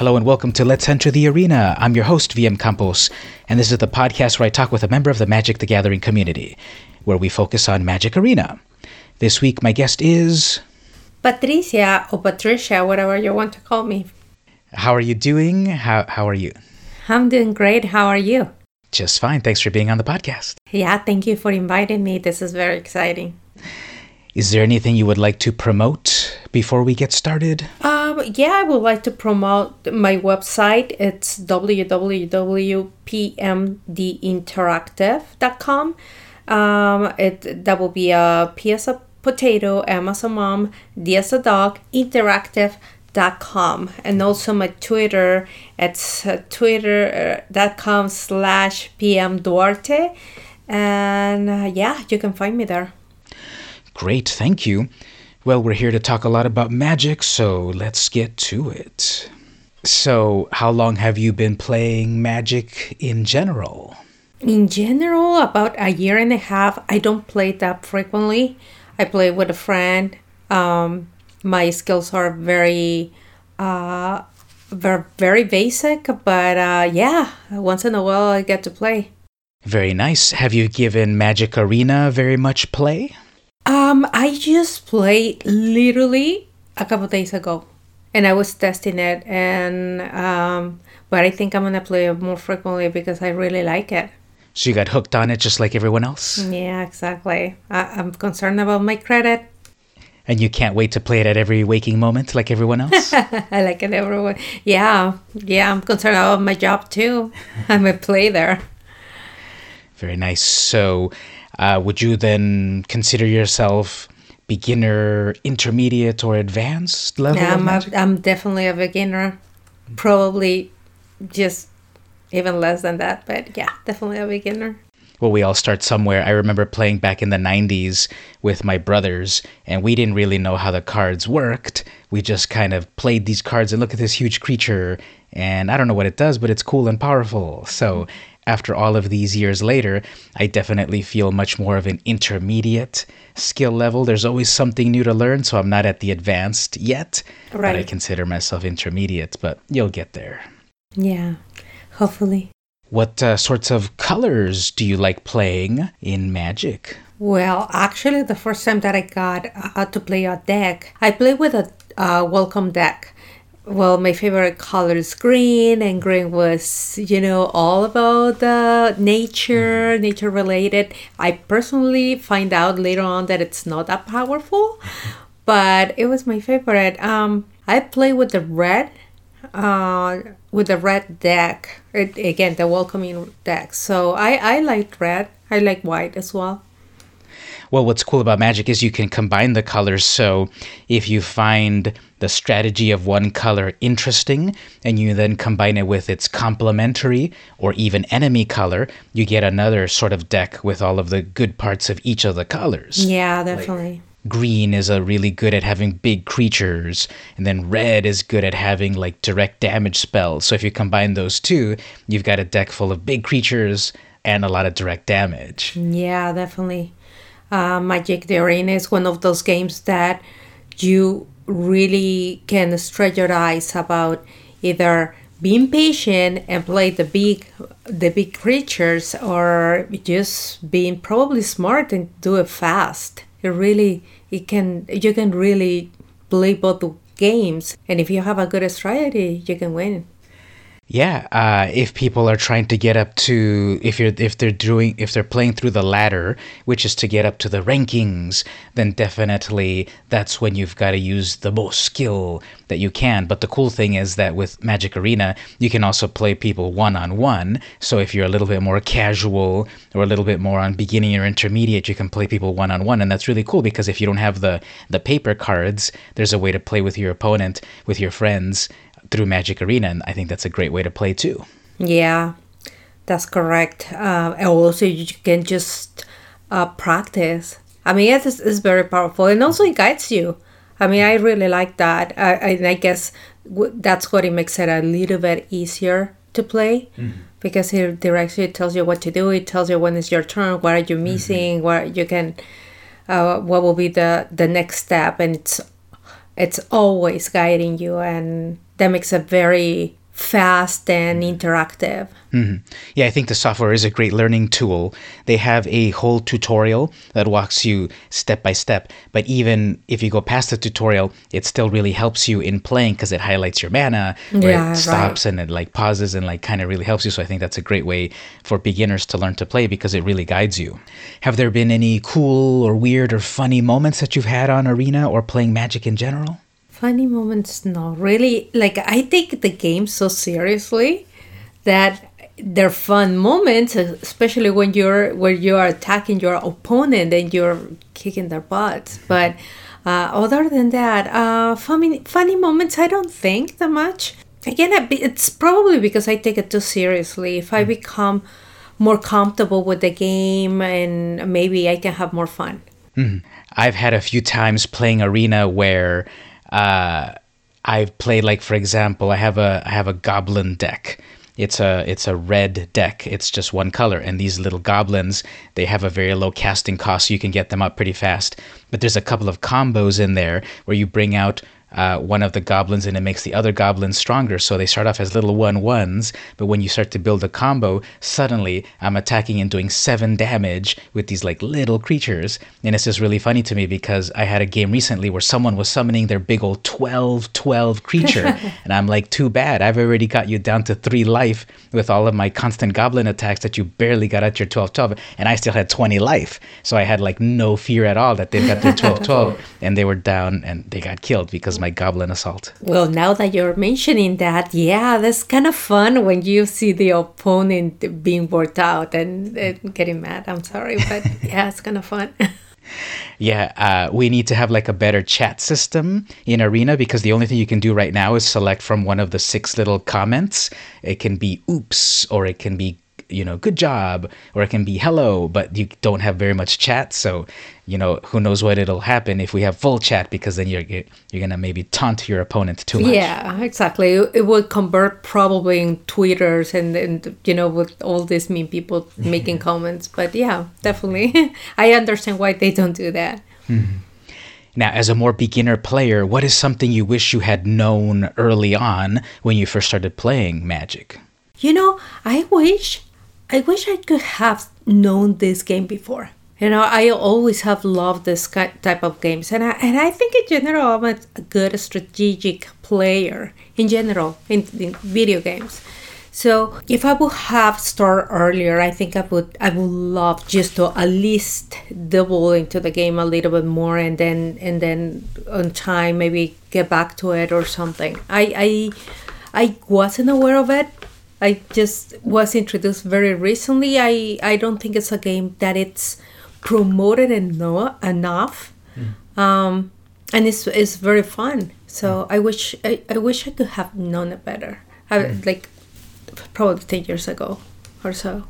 Hello and welcome to Let's Enter the Arena. I'm your host, VM Campos, and this is the podcast where I talk with a member of the Magic the Gathering community, where we focus on Magic Arena. This week, my guest is. Patricia or Patricia, whatever you want to call me. How are you doing? How, how are you? I'm doing great. How are you? Just fine. Thanks for being on the podcast. Yeah, thank you for inviting me. This is very exciting. Is there anything you would like to promote before we get started? Um, yeah, I would like to promote my website. It's www.pmdinteractive.com. Um, it that will be a P as a potato, M as a mom, D as a dog, interactive.com. And also my Twitter, it's uh, twitter.com slash PM Duarte. And uh, yeah, you can find me there. Great, thank you. Well, we're here to talk a lot about magic, so let's get to it. So, how long have you been playing magic in general? In general, about a year and a half. I don't play that frequently. I play with a friend. Um, my skills are very, uh, very, very basic, but uh, yeah, once in a while I get to play. Very nice. Have you given Magic Arena very much play? Um, I just played literally a couple days ago, and I was testing it, and um, but I think I'm gonna play it more frequently because I really like it. So you got hooked on it just like everyone else? Yeah, exactly. I, I'm concerned about my credit. And you can't wait to play it at every waking moment like everyone else? I like it everyone. Yeah, yeah. I'm concerned about my job too. I'm a play there. Very nice. So, uh, would you then consider yourself beginner, intermediate, or advanced level? Yeah, I'm, a, I'm definitely a beginner. Probably just even less than that, but yeah, definitely a beginner. well, we all start somewhere. I remember playing back in the 90s with my brothers, and we didn't really know how the cards worked. We just kind of played these cards and look at this huge creature, and I don't know what it does, but it's cool and powerful. So, after all of these years later, I definitely feel much more of an intermediate skill level. There's always something new to learn, so I'm not at the advanced yet, right. but I consider myself intermediate, but you'll get there. Yeah, hopefully. What uh, sorts of colors do you like playing in Magic? Well, actually, the first time that I got uh, to play a deck, I played with a uh, welcome deck. Well, my favorite color is green, and green was, you know, all about the nature, nature related. I personally find out later on that it's not that powerful, but it was my favorite. Um, I play with the red, uh, with the red deck. It, again, the welcoming deck. So I I like red. I like white as well. Well, what's cool about Magic is you can combine the colors. So if you find the strategy of one color interesting and you then combine it with its complementary or even enemy color, you get another sort of deck with all of the good parts of each of the colors. Yeah, definitely. Green is a really good at having big creatures, and then red is good at having like direct damage spells. So if you combine those two, you've got a deck full of big creatures and a lot of direct damage. Yeah, definitely. Uh, Magic the Arena is one of those games that you really can stretch your eyes about either being patient and play the big the big creatures or just being probably smart and do it fast. It really it can you can really play both games and if you have a good strategy you can win. Yeah, uh, if people are trying to get up to if you're if they're doing if they're playing through the ladder, which is to get up to the rankings, then definitely that's when you've got to use the most skill that you can. But the cool thing is that with Magic Arena, you can also play people one on one. So if you're a little bit more casual or a little bit more on beginning or intermediate, you can play people one on one, and that's really cool because if you don't have the the paper cards, there's a way to play with your opponent with your friends through Magic Arena, and I think that's a great way to play too. Yeah, that's correct. Uh, and also, you can just uh, practice. I mean, it is, it's very powerful, and also it guides you. I mean, I really like that. I, I, and I guess w- that's what it makes it a little bit easier to play because it directs you, it tells you what to do, it tells you when it's your turn, what are you missing, what you can, uh, what will be the the next step, and it's it's always guiding you, and that makes it very fast and interactive. Mm-hmm. Yeah, I think the software is a great learning tool. They have a whole tutorial that walks you step by step. But even if you go past the tutorial, it still really helps you in playing because it highlights your mana, where Yeah, it stops right. and it like pauses and like kind of really helps you. So I think that's a great way for beginners to learn to play because it really guides you. Have there been any cool or weird or funny moments that you've had on Arena or playing Magic in general? Funny moments, no, really. Like I take the game so seriously that they're fun moments, especially when you're where you are attacking your opponent and you're kicking their butts. But uh, other than that, uh, funny funny moments, I don't think that much. Again, it's probably because I take it too seriously. If I become more comfortable with the game, and maybe I can have more fun. I've had a few times playing arena where uh, I've played like for example, I have a I have a goblin deck. It's a it's a red deck. It's just one color, and these little goblins they have a very low casting cost, so you can get them up pretty fast. But there's a couple of combos in there where you bring out uh, one of the goblins and it makes the other goblins stronger. So they start off as little one ones, but when you start to build a combo, suddenly I'm attacking and doing seven damage with these like little creatures. And it's just really funny to me because I had a game recently where someone was summoning their big old 12 12 creature. and I'm like, too bad. I've already got you down to three life with all of my constant goblin attacks that you barely got at your 12 12. And I still had 20 life. So I had like no fear at all that they've got their 12 12 and they were down and they got killed because my goblin assault. Well, now that you're mentioning that, yeah, that's kind of fun when you see the opponent being worked out and, and getting mad. I'm sorry, but yeah, it's kind of fun. Yeah, uh, we need to have like a better chat system in Arena because the only thing you can do right now is select from one of the six little comments. It can be oops, or it can be, you know, good job, or it can be hello, but you don't have very much chat. So, you know, who knows what it'll happen if we have full chat because then you're, you're going to maybe taunt your opponent too much. yeah, exactly. It would convert probably in Twitters and, and you know, with all these mean people making comments. But yeah, definitely. I understand why they don't do that. Mm-hmm. Now, as a more beginner player, what is something you wish you had known early on when you first started playing Magic? You know, I wish, I wish I could have known this game before. You know, I always have loved this type of games, and I, and I think in general I'm a, good strategic player in general in, in video games. So if I would have started earlier, I think I would I would love just to at least double into the game a little bit more, and then and then on time maybe get back to it or something. I I I wasn't aware of it. I just was introduced very recently. I I don't think it's a game that it's promoted eno- enough, um, and it's it's very fun. So I wish I, I wish I could have known it better. I, Like probably ten years ago or so.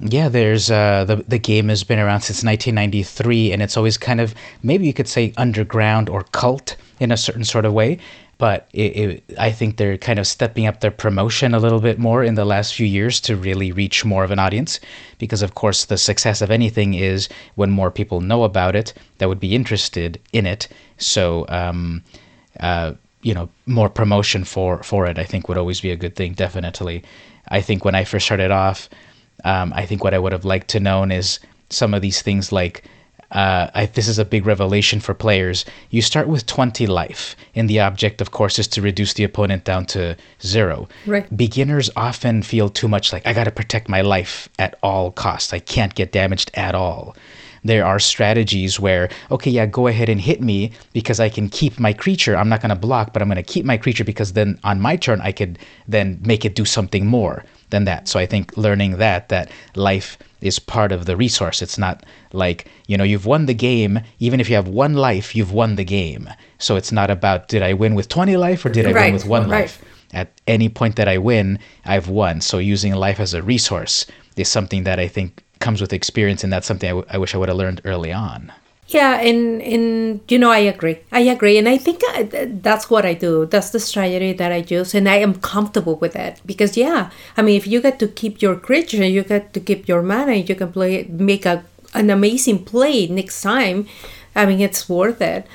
Yeah, there's uh, the the game has been around since 1993, and it's always kind of maybe you could say underground or cult in a certain sort of way. But it, it, I think they're kind of stepping up their promotion a little bit more in the last few years to really reach more of an audience. Because of course, the success of anything is when more people know about it that would be interested in it. So. Um, uh, you know, more promotion for for it, I think would always be a good thing. Definitely, I think when I first started off, um, I think what I would have liked to known is some of these things like. Uh, I, this is a big revelation for players. You start with 20 life, and the object, of course, is to reduce the opponent down to zero. Right. Beginners often feel too much like, I got to protect my life at all costs. I can't get damaged at all there are strategies where okay yeah go ahead and hit me because i can keep my creature i'm not going to block but i'm going to keep my creature because then on my turn i could then make it do something more than that. So i think learning that that life is part of the resource. It's not like you know you've won the game even if you have one life you've won the game. So it's not about did i win with 20 life or did i Right, win with one right. life? At any point that i win i've won. So using life as a resource is something that i think comes with experience and that's something I, w- I wish i would have learned early on Yeah, and and you know I agree. I agree, and I think I, that's what I do. That's the strategy that I use, and I am comfortable with it because yeah, I mean, if you get to keep your creature, you get to keep your mana, you can play make a an amazing play next time. I mean, it's worth it.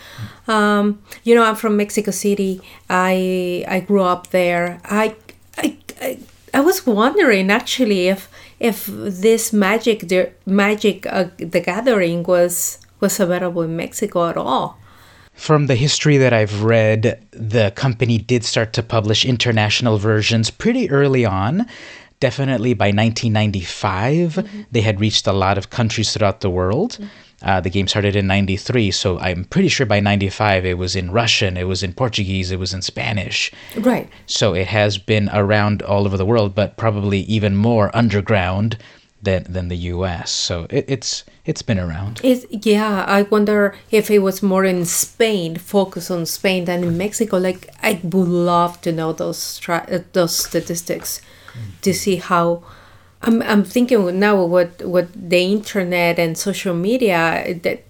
Um, you know, I'm from Mexico City. I I grew up there. I I I, I was wondering actually if if this magic the magic uh, the gathering was was available in Mexico at all. From the history that I've read, the company did start to publish international versions pretty early on. Definitely by 1995, mm-hmm. they had reached a lot of countries throughout the world. Mm-hmm. Uh, the game started in 93, so I'm pretty sure by 95 it was in Russian, it was in Portuguese, it was in Spanish. Right. So it has been around all over the world, but probably even more underground than, than the US. So it, it's it's been around. It's, yeah, I wonder if it was more in Spain, focus on Spain than in Mexico. Like I would love to know those uh, those statistics mm-hmm. to see how I'm, I'm thinking now what what the internet and social media that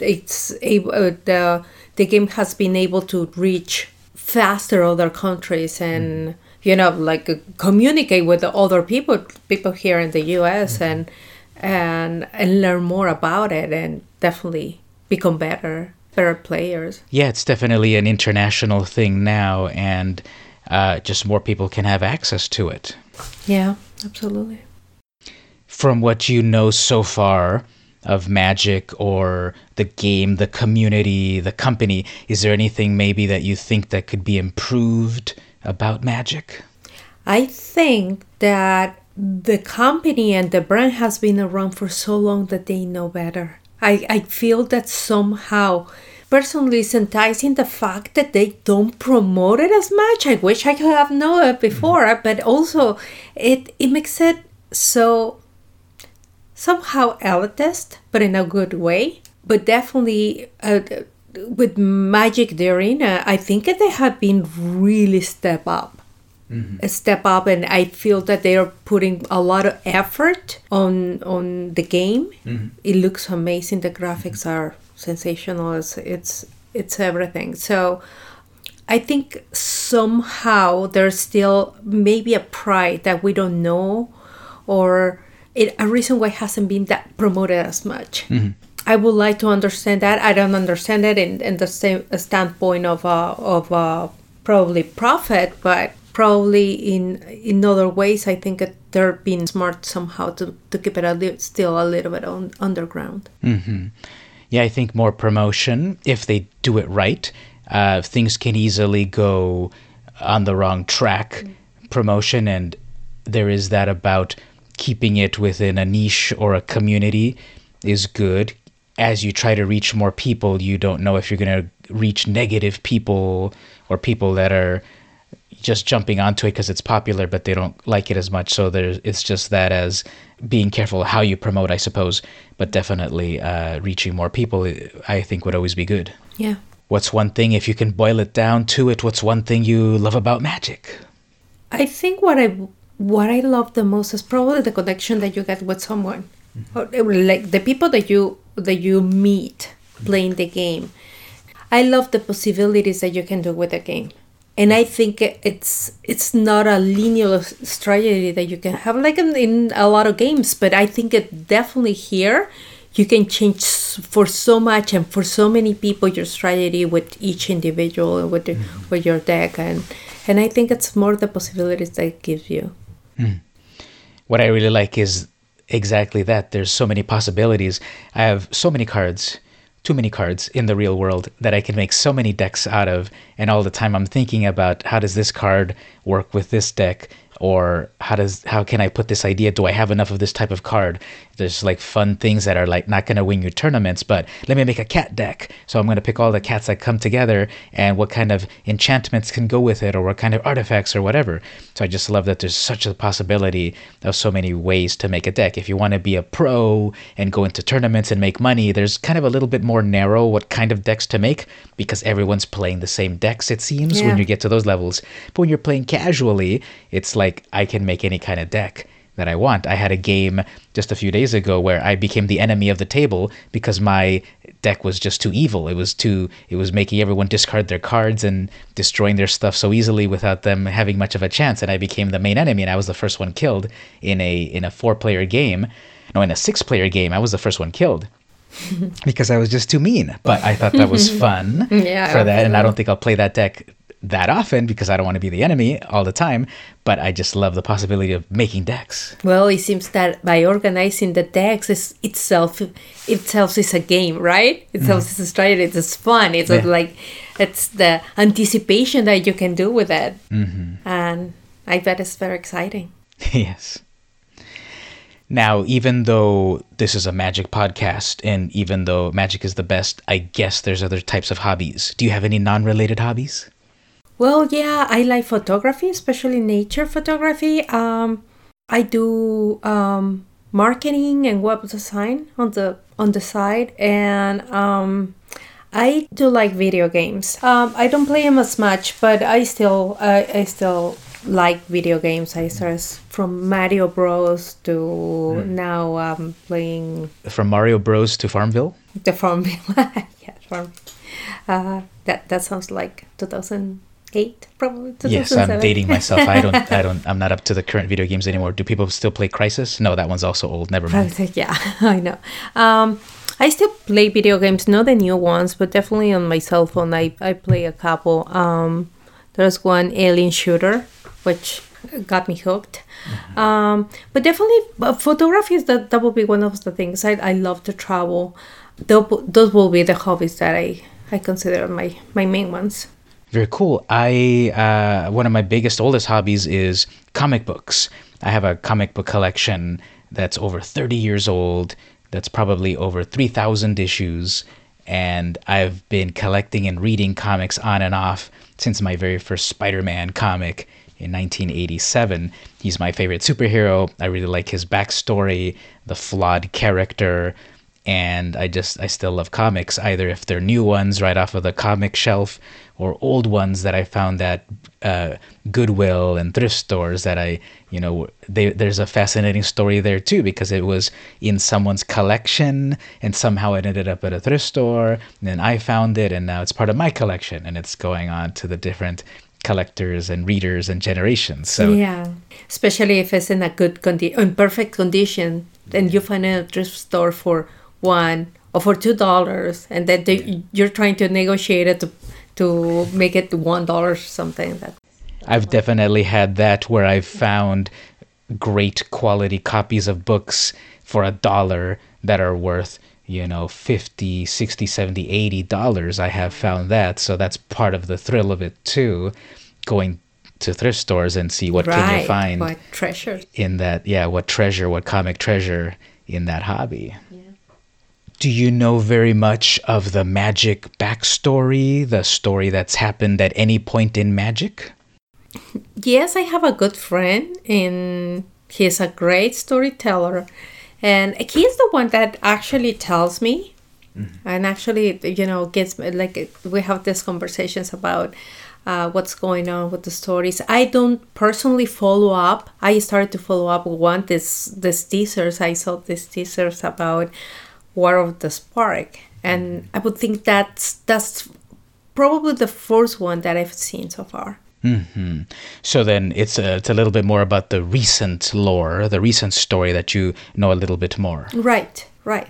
it's able uh, the the game has been able to reach faster other countries and mm. You know like communicate with the other people people here in the US mm. and and and learn more about it and definitely become better better players. Yeah, it's definitely an international thing now and uh, just more people can have access to it. Yeah, absolutely from what you know so far of Magic or the game, the community, the company, is there anything maybe that you think that could be improved about Magic? I think that the company and the brand has been around for so long that they know better. I, I feel that somehow personally it's enticing the fact that they don't promote it as much. I wish I could have known it before, mm-hmm. but also it it makes it so somehow elitist, but in a good way. But definitely uh, with Magic the Arena, I think that they have been really step up. Mm-hmm. step up and i feel that they are putting a lot of effort on on the game mm-hmm. it looks amazing the graphics mm-hmm. are sensational it's, it's it's everything so i think somehow there's still maybe a pride that we don't know or it, a reason why it hasn't been that promoted as much. Mm-hmm. I would like to understand that. I don't understand it in, in the same standpoint of uh, of uh, probably profit, but probably in in other ways, I think that they're being smart somehow to, to keep it a li- still a little bit on, underground. Mm-hmm. Yeah, I think more promotion if they do it right. Uh, things can easily go on the wrong track. Mm-hmm. Promotion and there is that about keeping it within a niche or a community is good. As you try to reach more people, you don't know if you're going to reach negative people or people that are just jumping onto it because it's popular, but they don't like it as much. So there's it's just that as being careful how you promote, I suppose. But definitely uh, reaching more people, I think, would always be good. Yeah. What's one thing, if you can boil it down to it, what's one thing you love about magic? I think what I what I love the most is probably the connection that you get with someone, mm-hmm. like the people that you that you meet playing the game. I love the possibilities that you can do with the game, and I think it's it's not a linear strategy that you can have like in, in a lot of games, but I think it definitely here you can change for so much and for so many people your strategy with each individual with the, mm-hmm. with your deck and and I think it's more the possibilities that it gives you. Mm. What I really like is exactly that. There's so many possibilities. I have so many cards, too many cards in the real world that I can make so many decks out of. And all the time I'm thinking about how does this card work with this deck? Or how does how can I put this idea? Do I have enough of this type of card? There's like fun things that are like not gonna win you tournaments, but let me make a cat deck. So I'm gonna pick all the cats that come together and what kind of enchantments can go with it, or what kind of artifacts or whatever. So I just love that there's such a possibility of so many ways to make a deck. If you want to be a pro and go into tournaments and make money, there's kind of a little bit more narrow what kind of decks to make because everyone's playing the same decks. It seems yeah. when you get to those levels, but when you're playing casually, it's like like I can make any kind of deck that I want. I had a game just a few days ago where I became the enemy of the table because my deck was just too evil. It was too it was making everyone discard their cards and destroying their stuff so easily without them having much of a chance and I became the main enemy and I was the first one killed in a in a four player game. No, in a six player game, I was the first one killed. because I was just too mean. But I thought that was fun Yeah, for that, and I don't think I'll play that deck that often because I don't want to be the enemy all the time. But I just love the possibility of making decks. Well, it seems that by organizing the decks is itself itself is a game, right? Itself is a strategy. It's fun. It's Mm-hmm. Yeah. like it's the anticipation that you can do with it, mm-hmm. and I bet it's very exciting. yes. Now, even though this is a magic podcast, and even though magic is the best, I guess there's other types of hobbies. Do you have any non-related hobbies? Well, yeah, I like photography, especially nature photography. Um, I do um, marketing and web design on the on the side, and um, I do like video games. Um, I don't play them as much, but I still I, I still like video games. I started from Mario Bros to now um, playing From Mario Bros to Farmville? the Farmville. yeah, Farm. Uh, that that sounds like 2008, probably. 2007. Yes, I'm dating myself. I don't. I don't. I'm not up to the current video games anymore. Do people still play Crysis? No, that one's also old. Never mind. Yeah, I know. Um, I still play video games, not the new ones, but definitely on my cell phone. I, I play a couple. Um, there's one Alien Shooter, which got me hooked. Um, but definitely, uh, photography is that that will be one of the things. I, I love to travel. Tho- Those will be the hobbies that I, I consider my, my main ones. Very cool. I uh, one of my biggest, oldest hobbies is comic books. I have a comic book collection that's over 30 years old. That's probably over 3,000 issues, and I've been collecting and reading comics on and off since my very first Spider-Man comic in 1987. He's my favorite superhero. I really like his backstory, the flawed character, and I just I still love comics either if they're new ones right off of the comic shelf or old ones that I found at uh, Goodwill and thrift stores that I you know they, there's a fascinating story there too because it was in someone's collection and somehow it ended up at a thrift store and then I found it and now it's part of my collection and it's going on to the different collectors and readers and generations. So Yeah, especially if it's in a good condition, in perfect condition, then you find a thrift store for one or for two dollars, and then they, you're trying to negotiate it to to make it one dollar or something. That I've definitely had that where I've found great quality copies of books for a dollar that are worth, you know, 50, 60, 70, 80 dollars. I have found that. So that's part of the thrill of it too, going to thrift stores and see what can you find what treasures. in that yeah, what treasure, what comic treasure in that hobby. Do you know very much of the magic backstory, the story that's happened at any point in magic? Yes, I have a good friend, and he's a great storyteller, and he's the one that actually tells me, and actually, you know, gets me like we have these conversations about uh, what's going on with the stories. I don't personally follow up. I started to follow up one this this teasers. I saw these teasers about War of the Spark, and I would think that's that's probably the first one that I've seen so far. hmm So then it's a, it's a little bit more about the recent lore, the recent story that you know a little bit more. Right, right.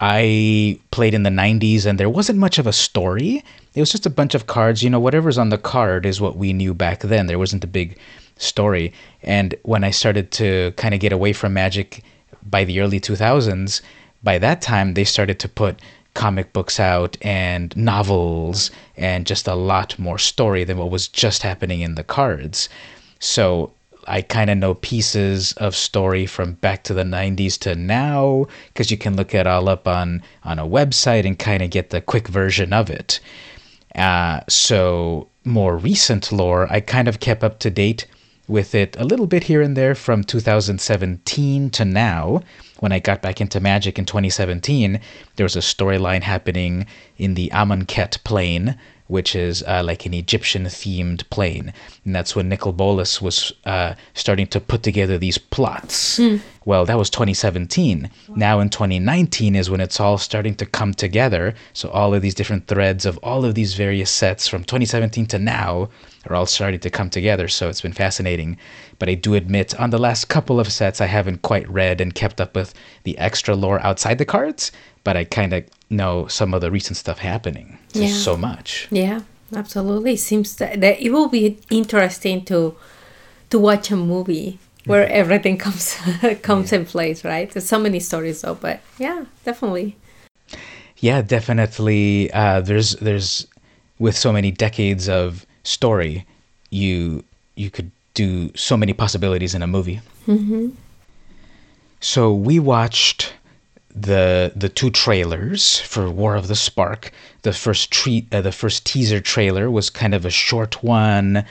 I played in the 90s and there wasn't much of a story. It was just a bunch of cards. You know, whatever's on the card is what we knew back then. There wasn't a big story. And when I started to kind of get away from Magic by the early 2000s, by that time they started to put comic books out and novels and just a lot more story than what was just happening in the cards. So I kind of know pieces of story from back to the 90s to now because you can look it all up on on a website and kind of get the quick version of it. Uh, so more recent lore, I kind of kept up to date with it a little bit here and there from 2017 to now. When I got back into Magic in 2017, there was a storyline happening in the Amonkhet plane, which is uh, like an Egyptian themed plane. And that's when Nicol Bolas was uh, starting to put together these plots. Well, that was 2017. Now in 2019 is when it's all starting to come together. So all of these different threads of all of these various sets from 2017 to now are all starting to come together. So it's been fascinating. But I do admit, on the last couple of sets, I haven't quite read and kept up with the extra lore outside the cards. but I kind of know some of the recent stuff happening. There's Yeah. so much. Yeah, absolutely. Seems that, that it will be interesting to to watch a movie where everything comes comes in place, right? There's so many stories though, but yeah, definitely. Yeah, definitely. Uh, there's there's with so many decades of story, you you could do so many possibilities in a movie. Mm-hmm. So we watched the the two trailers for War of the Spark. The first treat, uh, the first teaser trailer was kind of a short one.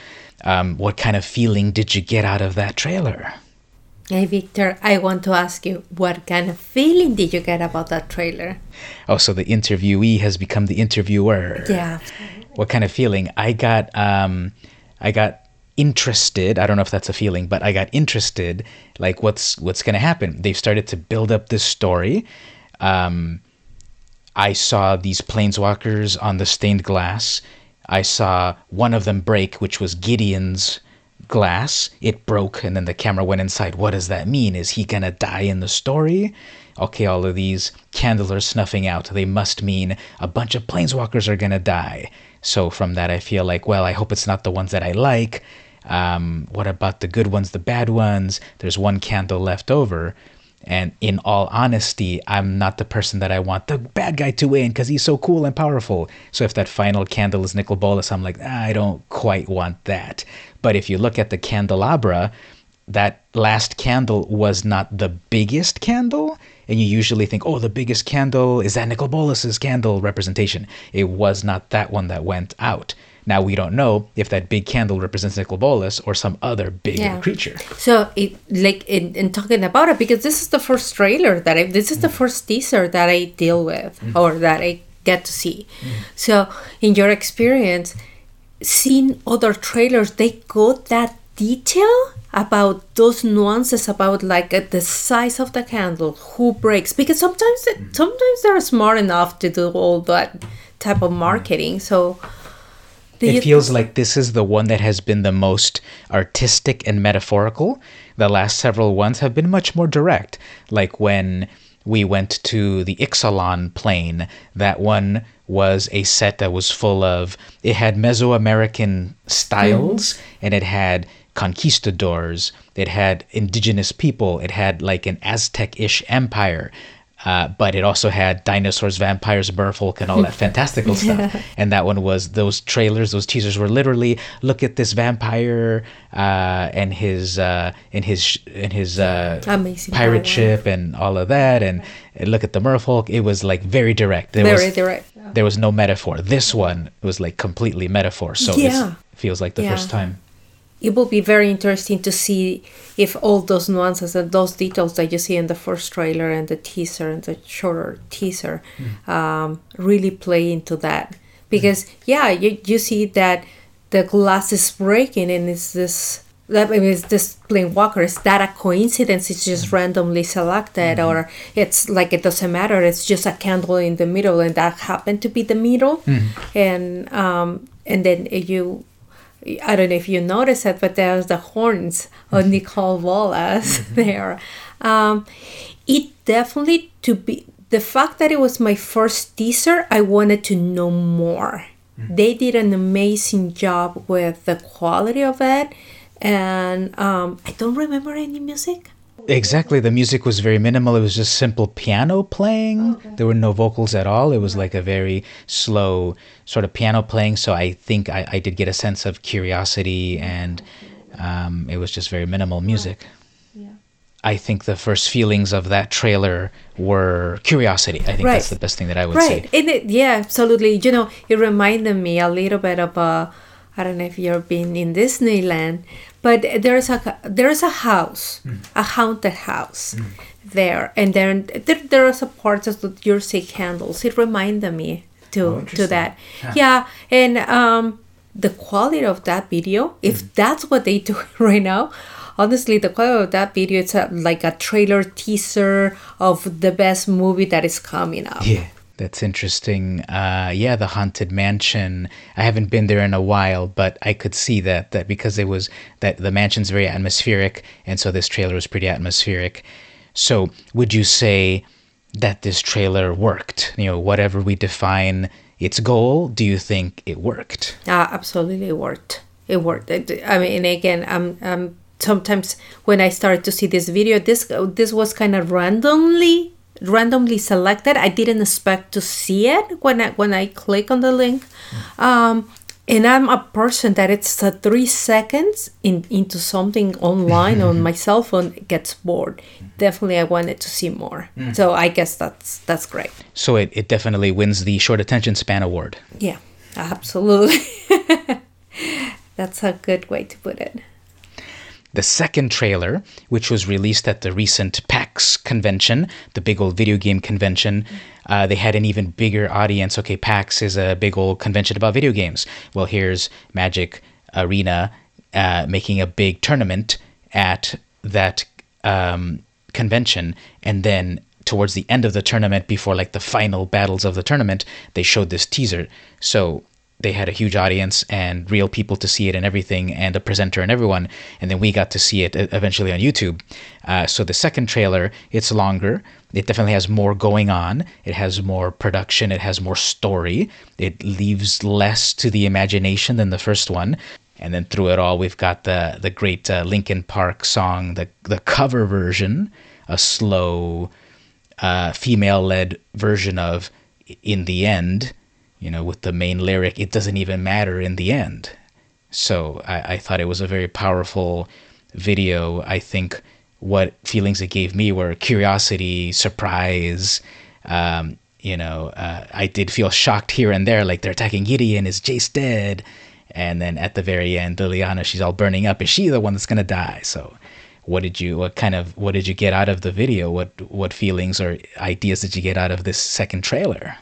Um, what kind of feeling did you get out of that trailer? Hey Victor, I want to ask you, what kind of feeling did you get about that trailer? Oh, so the interviewee has become the interviewer. Yeah. What kind of feeling? I got um i got interested i don't know if that's a feeling but i got interested like what's what's going to happen? They've started to build up this story. Um i saw these planeswalkers on the stained glass. I saw one of them break which was gideon's glass. It broke and then the camera went inside. What does that mean? Is he gonna die in the story? Okay all of these candles are snuffing out. They must mean a bunch of planeswalkers are gonna die so from that i feel like well i hope it's not the ones that i like um, what about the good ones the bad ones there's one candle left over and in all honesty, I'm not the person that I want the bad guy to win because he's so cool and powerful. So if that final candle is Nicol Bolas, I'm like, ah, I don't quite want that. But if you look at the candelabra, that last candle was not the biggest candle. And you usually think, oh, the biggest candle is that Nicol Bolas's candle representation. It was not that one that went out. Now we don't know if that big candle represents Nicol Bolas or some other big Yeah. creature. So it like in, in talking about it because this is the first trailer that I this is the mm. first teaser that I deal with mm. or that I get to see. Mm. So in your experience, seeing other trailers, they got that detail about those nuances about like uh, the size of the candle, who breaks because sometimes it, mm-hmm. sometimes they're smart enough to do all that type of mm-hmm. marketing. So it feels like this is the one that has been the most artistic and metaphorical. The last several ones have been much more direct. Like when we went to the Ixalan plane, that one was a set that was full of, it had Mesoamerican styles mm-hmm. and it had conquistadors, it had indigenous people, it had like an Aztec ish empire. Uh, but it also had dinosaurs, vampires, merfolk, and all that fantastical stuff. And that one was those trailers, those teasers were literally look at this vampire uh, and his uh, and his and his uh, Amazing pirate power. ship and all of that, and, and look at the merfolk. It was like very direct. There very was direct. there was no metaphor. This one was like completely metaphor. So Yeah. it feels like the Yeah. first time. It will be very interesting to see if all those nuances and those details that you see in the first trailer and the teaser and the shorter teaser um, really play into that. Because yeah, you, you see that the glass is breaking and it's this that I mean, it's this plain walker. Is that a coincidence? It's just randomly selected, or it's like it doesn't matter. It's just a candle in the middle, and that happened to be the middle, and um, and then you I don't know if you noticed it, but there's the horns of Nicol Bolas there. Um, it definitely to be the fact that it was my first teaser. I wanted to know more. They did an amazing job with the quality of it, and um, I don't remember any music. Exactly. The music was very minimal. It was just simple piano playing. There were no vocals at all. It was like a very slow sort of piano playing. So I think I, I did get a sense of curiosity and um, it was just very minimal music. I think the first feelings of that trailer were curiosity. I think Right. that's the best thing that I would right say. it, yeah absolutely you know it reminded me a little bit of uh, i don't know if you've been in disneyland but there's a there's a house mm. a haunted house mm. there. And then there, there are some parts of the see candles it reminded me to oh, to that. Yeah. And um the quality of that video if mm. that's what they do right now honestly the quality of that video it's a, like a trailer teaser of the best movie that is coming up Yeah, that's interesting. Uh, yeah, the haunted mansion. I haven't been there in a while, but I could see that that because it was that the mansion's very atmospheric, and so this trailer was pretty atmospheric. So, would you say that this trailer worked? You know, whatever we define its goal, do you think it worked? Uh, absolutely, it worked. It worked. I mean, again, I'm, I'm sometimes when I started to see this video, this this was kind of randomly randomly selected. I didn't expect to see it when I when I click on the link. Um, and I'm a person that it's uh, three seconds in into something online on my cell phone gets bored. Definitely, I wanted to see more. So I guess that's that's great. So it, it definitely wins the short attention span award. Yeah, absolutely. that's a good way to put it. The second trailer, which was released at the recent PAX convention, the big old video game convention, uh, they had an even bigger audience. Okay, PAX is a big old convention about video games. Well, here's Magic Arena uh, making a big tournament at that um, convention, and then towards the end of the tournament, before like the final battles of the tournament, they showed this teaser. So they had a huge audience and real people to see it and everything, and a presenter and everyone. And then we got to see it eventually on YouTube. Uh, so the second trailer, it's longer. It definitely has more going on. It has more production. It has more story. It leaves less to the imagination than the first one. And then through it all, we've got the the great uh, Linkin Park song, the the cover version, a slow, uh, female-led version of "In the End." You know, with the main lyric, it doesn't even matter in the end. So I, I thought it was a very powerful video. I think what feelings it gave me were curiosity, surprise. Um, you know, uh, I did feel shocked here and there, like they're attacking Gideon. Is Jace dead? And then at the very end, Liliana, she's all burning up. Is she the one that's gonna die? So, what did you, what kind of, what did you get out of the video? What, what feelings or ideas did you get out of this second trailer?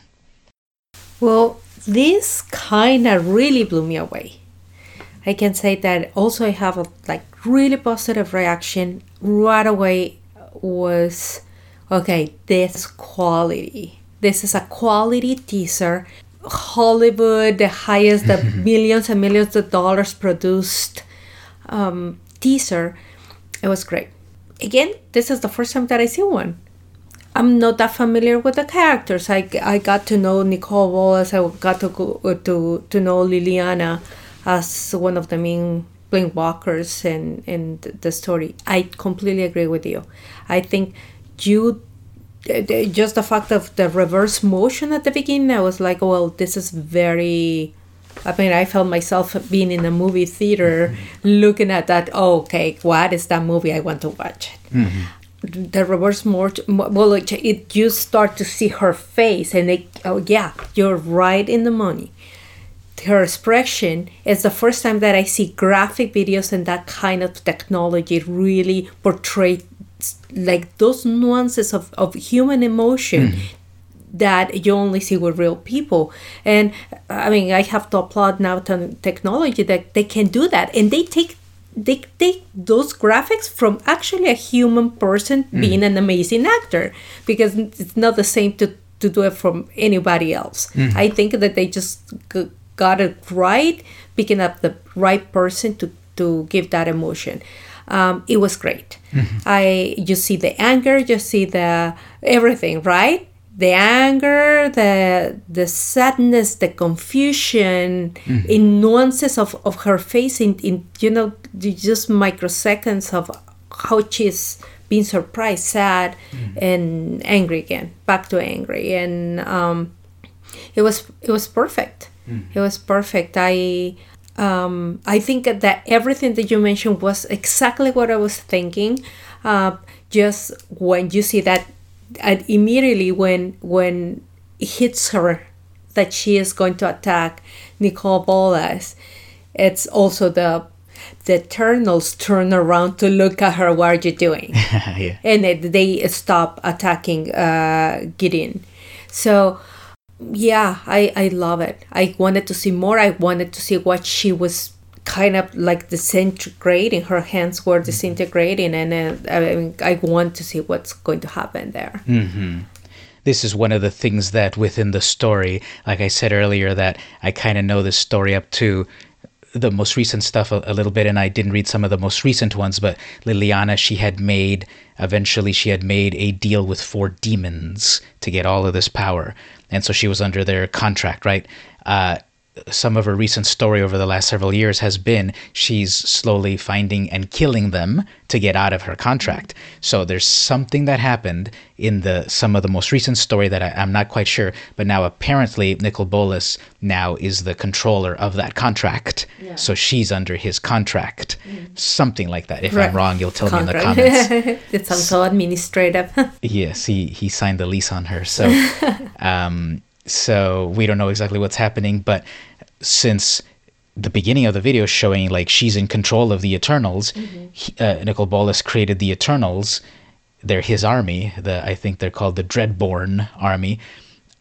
Well, this kind of really blew me away. I can say that also I have a like really positive reaction right away was okay, this quality. This is a quality teaser. Hollywood, the highest, the millions and millions of dollars produced um, teaser. It was great. Again, this is the first time that I see one. I'm not that familiar with the characters. I, I got to know Nicol Bolas. I got to uh, to to know Liliana as one of the main main walkers in in the story. I completely agree with you. I think you uh, just the fact of the reverse motion at the beginning. I was like, well, this is very. I mean, I felt myself being in a movie theater, mm-hmm. looking at that. Oh, okay, what is that movie? I want to watch it. Mm-hmm the reverse more well it you start to see her face and it oh yeah you're right in the money her expression is the first time that i see graphic videos and that kind of technology really portray like those nuances of, of human emotion mm. that you only see with real people and i mean i have to applaud now to technology that they can do that and they take they take those graphics from actually a human person mm. being an amazing actor because it's not the same to, to do it from anybody else. Mm. I think that they just g- got it right, picking up the right person to, to give that emotion. Um, it was great. Mm-hmm. I you see the anger, you see the everything, right? The anger, the the sadness, the confusion mm-hmm. in nuances of, of her face in, in you know just microseconds of how she's being surprised, sad, mm-hmm. and angry again, back to angry, and um, it was it was perfect. Mm-hmm. It was perfect. I um, I think that everything that you mentioned was exactly what I was thinking. Uh, just when you see that and immediately when when it hits her that she is going to attack Nicol Bolas, it's also the the Eternals turn around to look at her. What are you doing? yeah. And it, they stop attacking uh, Gideon. So yeah, I I love it. I wanted to see more. I wanted to see what she was kind of like disintegrating. Her hands were disintegrating, and uh, I, mean, I want to see what's going to happen there. Mm-hmm. This is one of the things that within the story, like I said earlier, that I kind of know the story up to the most recent stuff a, a, little bit, and I didn't read some of the most recent ones. But Liliana, she had made eventually she had made a deal with four demons to get all of this power, and so she was under their contract, right? Uh, some of her recent story over the last several years has been she's slowly finding and killing them to get out of her contract. So there's something that happened in the some of the most recent story that I, am not quite sure, but now apparently Nicol Bolas now is the controller of that contract. Yeah. So she's under his contract, mm. something like that. If right. I'm wrong, you'll tell contract. me in the comments. it sounds so administrative. yes, he he signed the lease on her. So. um, so we don't know exactly what's happening, but since the beginning of the video showing like she's in control of the Eternals, mm-hmm. he, uh, Nicol Bolas created the Eternals. They're his army. The I think they're called the Dreadhorde army.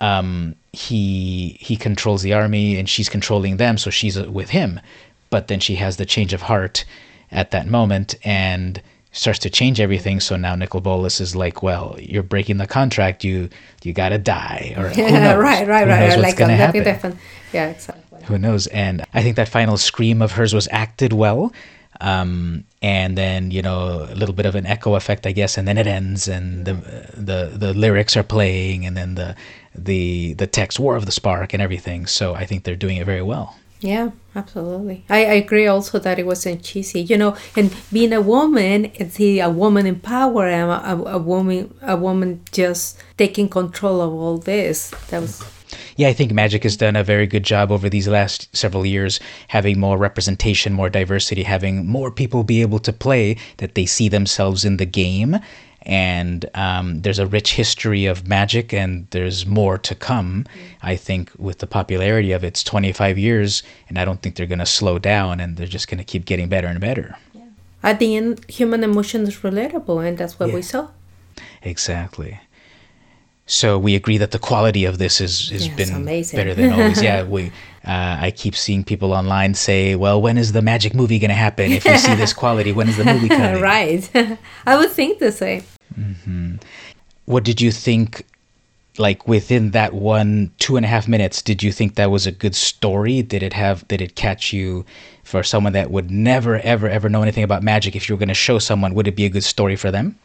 Um, he he controls the army and she's controlling them, so she's uh, with him. But then she has the change of heart at that moment, and starts to change everything. So now Nicol Bolas is like, well, you're breaking the contract. You you gotta die. Or yeah, right, right, who right. Like gonna happen. Different. Yeah, exactly. Who knows? And I think that final scream of hers was acted well. Um, and then you know a little bit of an echo effect, I guess, and then it ends, and the the the lyrics are playing, and then the the the text "War of the Spark" and everything. So I think they're doing it very well. Yeah, absolutely. I, I agree also that it wasn't cheesy, you know, and being a woman, and see a woman in power and a, a, woman a woman just taking control of all this. That was yeah, I think Magic has done a very good job over these last several years, having more representation, more diversity, having more people be able to play that they see themselves in the game and um, there's a rich history of magic and there's more to come i think with the popularity of it, it's 25 years and i don't think they're going to slow down and they're just going to keep getting better and better yeah. at the end human emotion is relatable and that's what yeah. we saw exactly so we agree that the quality of this is has yes, been amazing. better than always. yeah, we. Uh, I keep seeing people online say, "Well, when is the magic movie going to happen? If we see this quality, when is the movie coming?" right. I would think the same. Mm-hmm. What did you think? Like within that one two and a half minutes, did you think that was a good story? Did it have? Did it catch you? For someone that would never, ever, ever know anything about magic, if you were going to show someone, would it be a good story for them?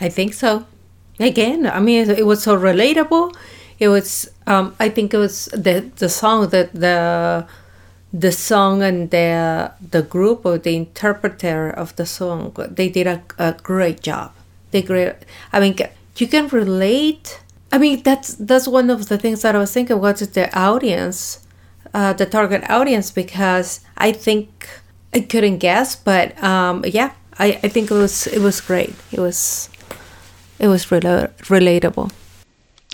I think so again i mean it was so relatable it was um, i think it was the the song that the the song and the the group or the interpreter of the song they did a, a great job they great i mean you can relate i mean that's that's one of the things that i was thinking was the audience uh, the target audience because i think i couldn't guess but um, yeah I, I think it was it was great it was it was rel- relatable.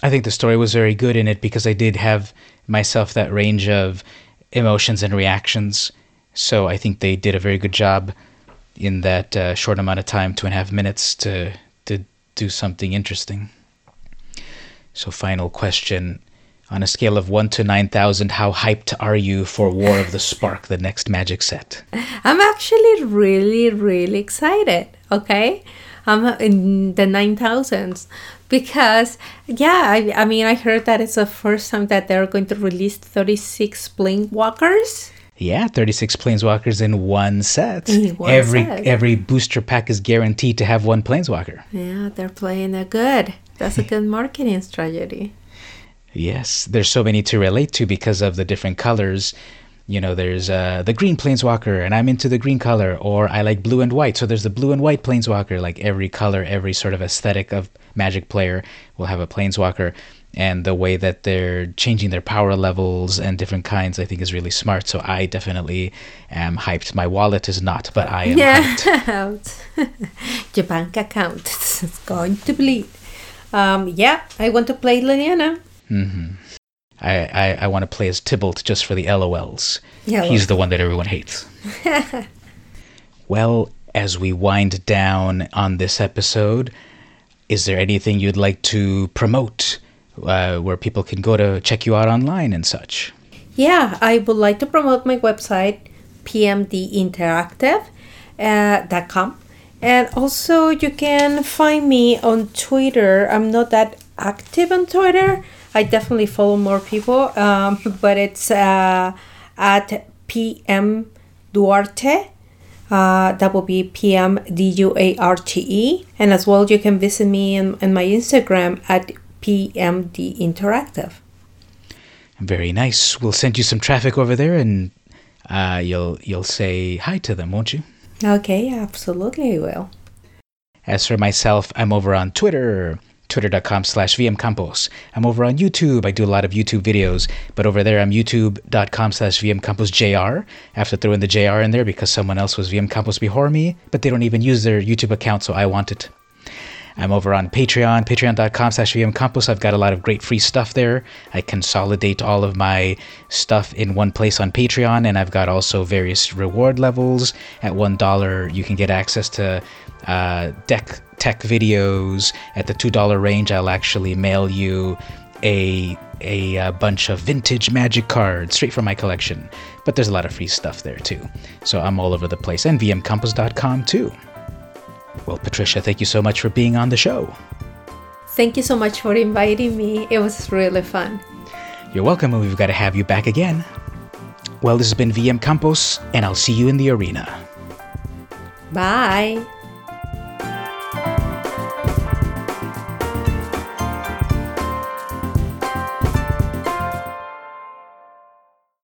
I think the story was very good in it because I did have myself that range of emotions and reactions. So I think they did a very good job in that uh, short amount of time, two and a half minutes, to do something interesting. So, final question: On a scale of one to nine thousand, how hyped are you for War of the Spark, the next Magic set? I'm actually really, really excited. Okay, I'm in the 9000s because yeah I, I mean i heard that it's the first time that they're going to release 36 walkers. Yeah 36 planeswalkers in one set one every set. every booster pack is guaranteed to have one planeswalker yeah they're playing it good that's a good marketing strategy yes there's so many to relate to because of the different colors you know, there's uh, the green planeswalker, and I'm into the green color, or I like blue and white. So there's the blue and white planeswalker. Like every color, every sort of aesthetic of Magic player will have a planeswalker, and the way that they're changing their power levels and different kinds, I think, is really smart. So I definitely am hyped. My wallet is not, but I am yeah. hyped. Your bank account is going to bleed. Um, yeah, I want to play Liliana. Mm-hmm. I, I, I want to play as Tibalt just for the LOLs. Yeah, He's the one that everyone hates. well, as we wind down on this episode, is there anything you'd like to promote uh, where people can go to check you out online and such? Yeah, I would like to promote my website, pmdinteractive.com. Uh, and also, you can find me on Twitter. I'm not that active on Twitter I definitely follow more people, um, but it's uh, at PM Duarte. Uh, that will be P M D U A R T E. And as well, you can visit me in, in my Instagram at PMD Interactive. Very nice. We'll send you some traffic over there, and uh, you'll you'll say hi to them, won't you? Okay, absolutely, I will. As for myself, I'm over on Twitter, twitter.com slash vmcampos. I'm over on YouTube. I do a lot of YouTube videos, but over there I'm youtube.com slash vmcamposjr. I have to throw in the JR in there because someone else was vmcampos before me, but they don't even use their YouTube account, so I want it. I'm over on Patreon, patreon.com slash vmcampos. I've got a lot of great free stuff there. I consolidate all of my stuff in one place on Patreon, and I've got also various reward levels. At $1, you can get access to uh, deck tech videos. At the $2 range, I'll actually mail you a a, uh bunch of vintage magic cards straight from my collection. But there's a lot of free stuff there too. So I'm all over the place. And vmcampos.com too. Well, Patricia, thank you so much for being on the show. Thank you so much for inviting me. It was really fun. You're welcome, and we've got to have you back again. Well, this has been VM Campos, and I'll see you in the arena. Bye.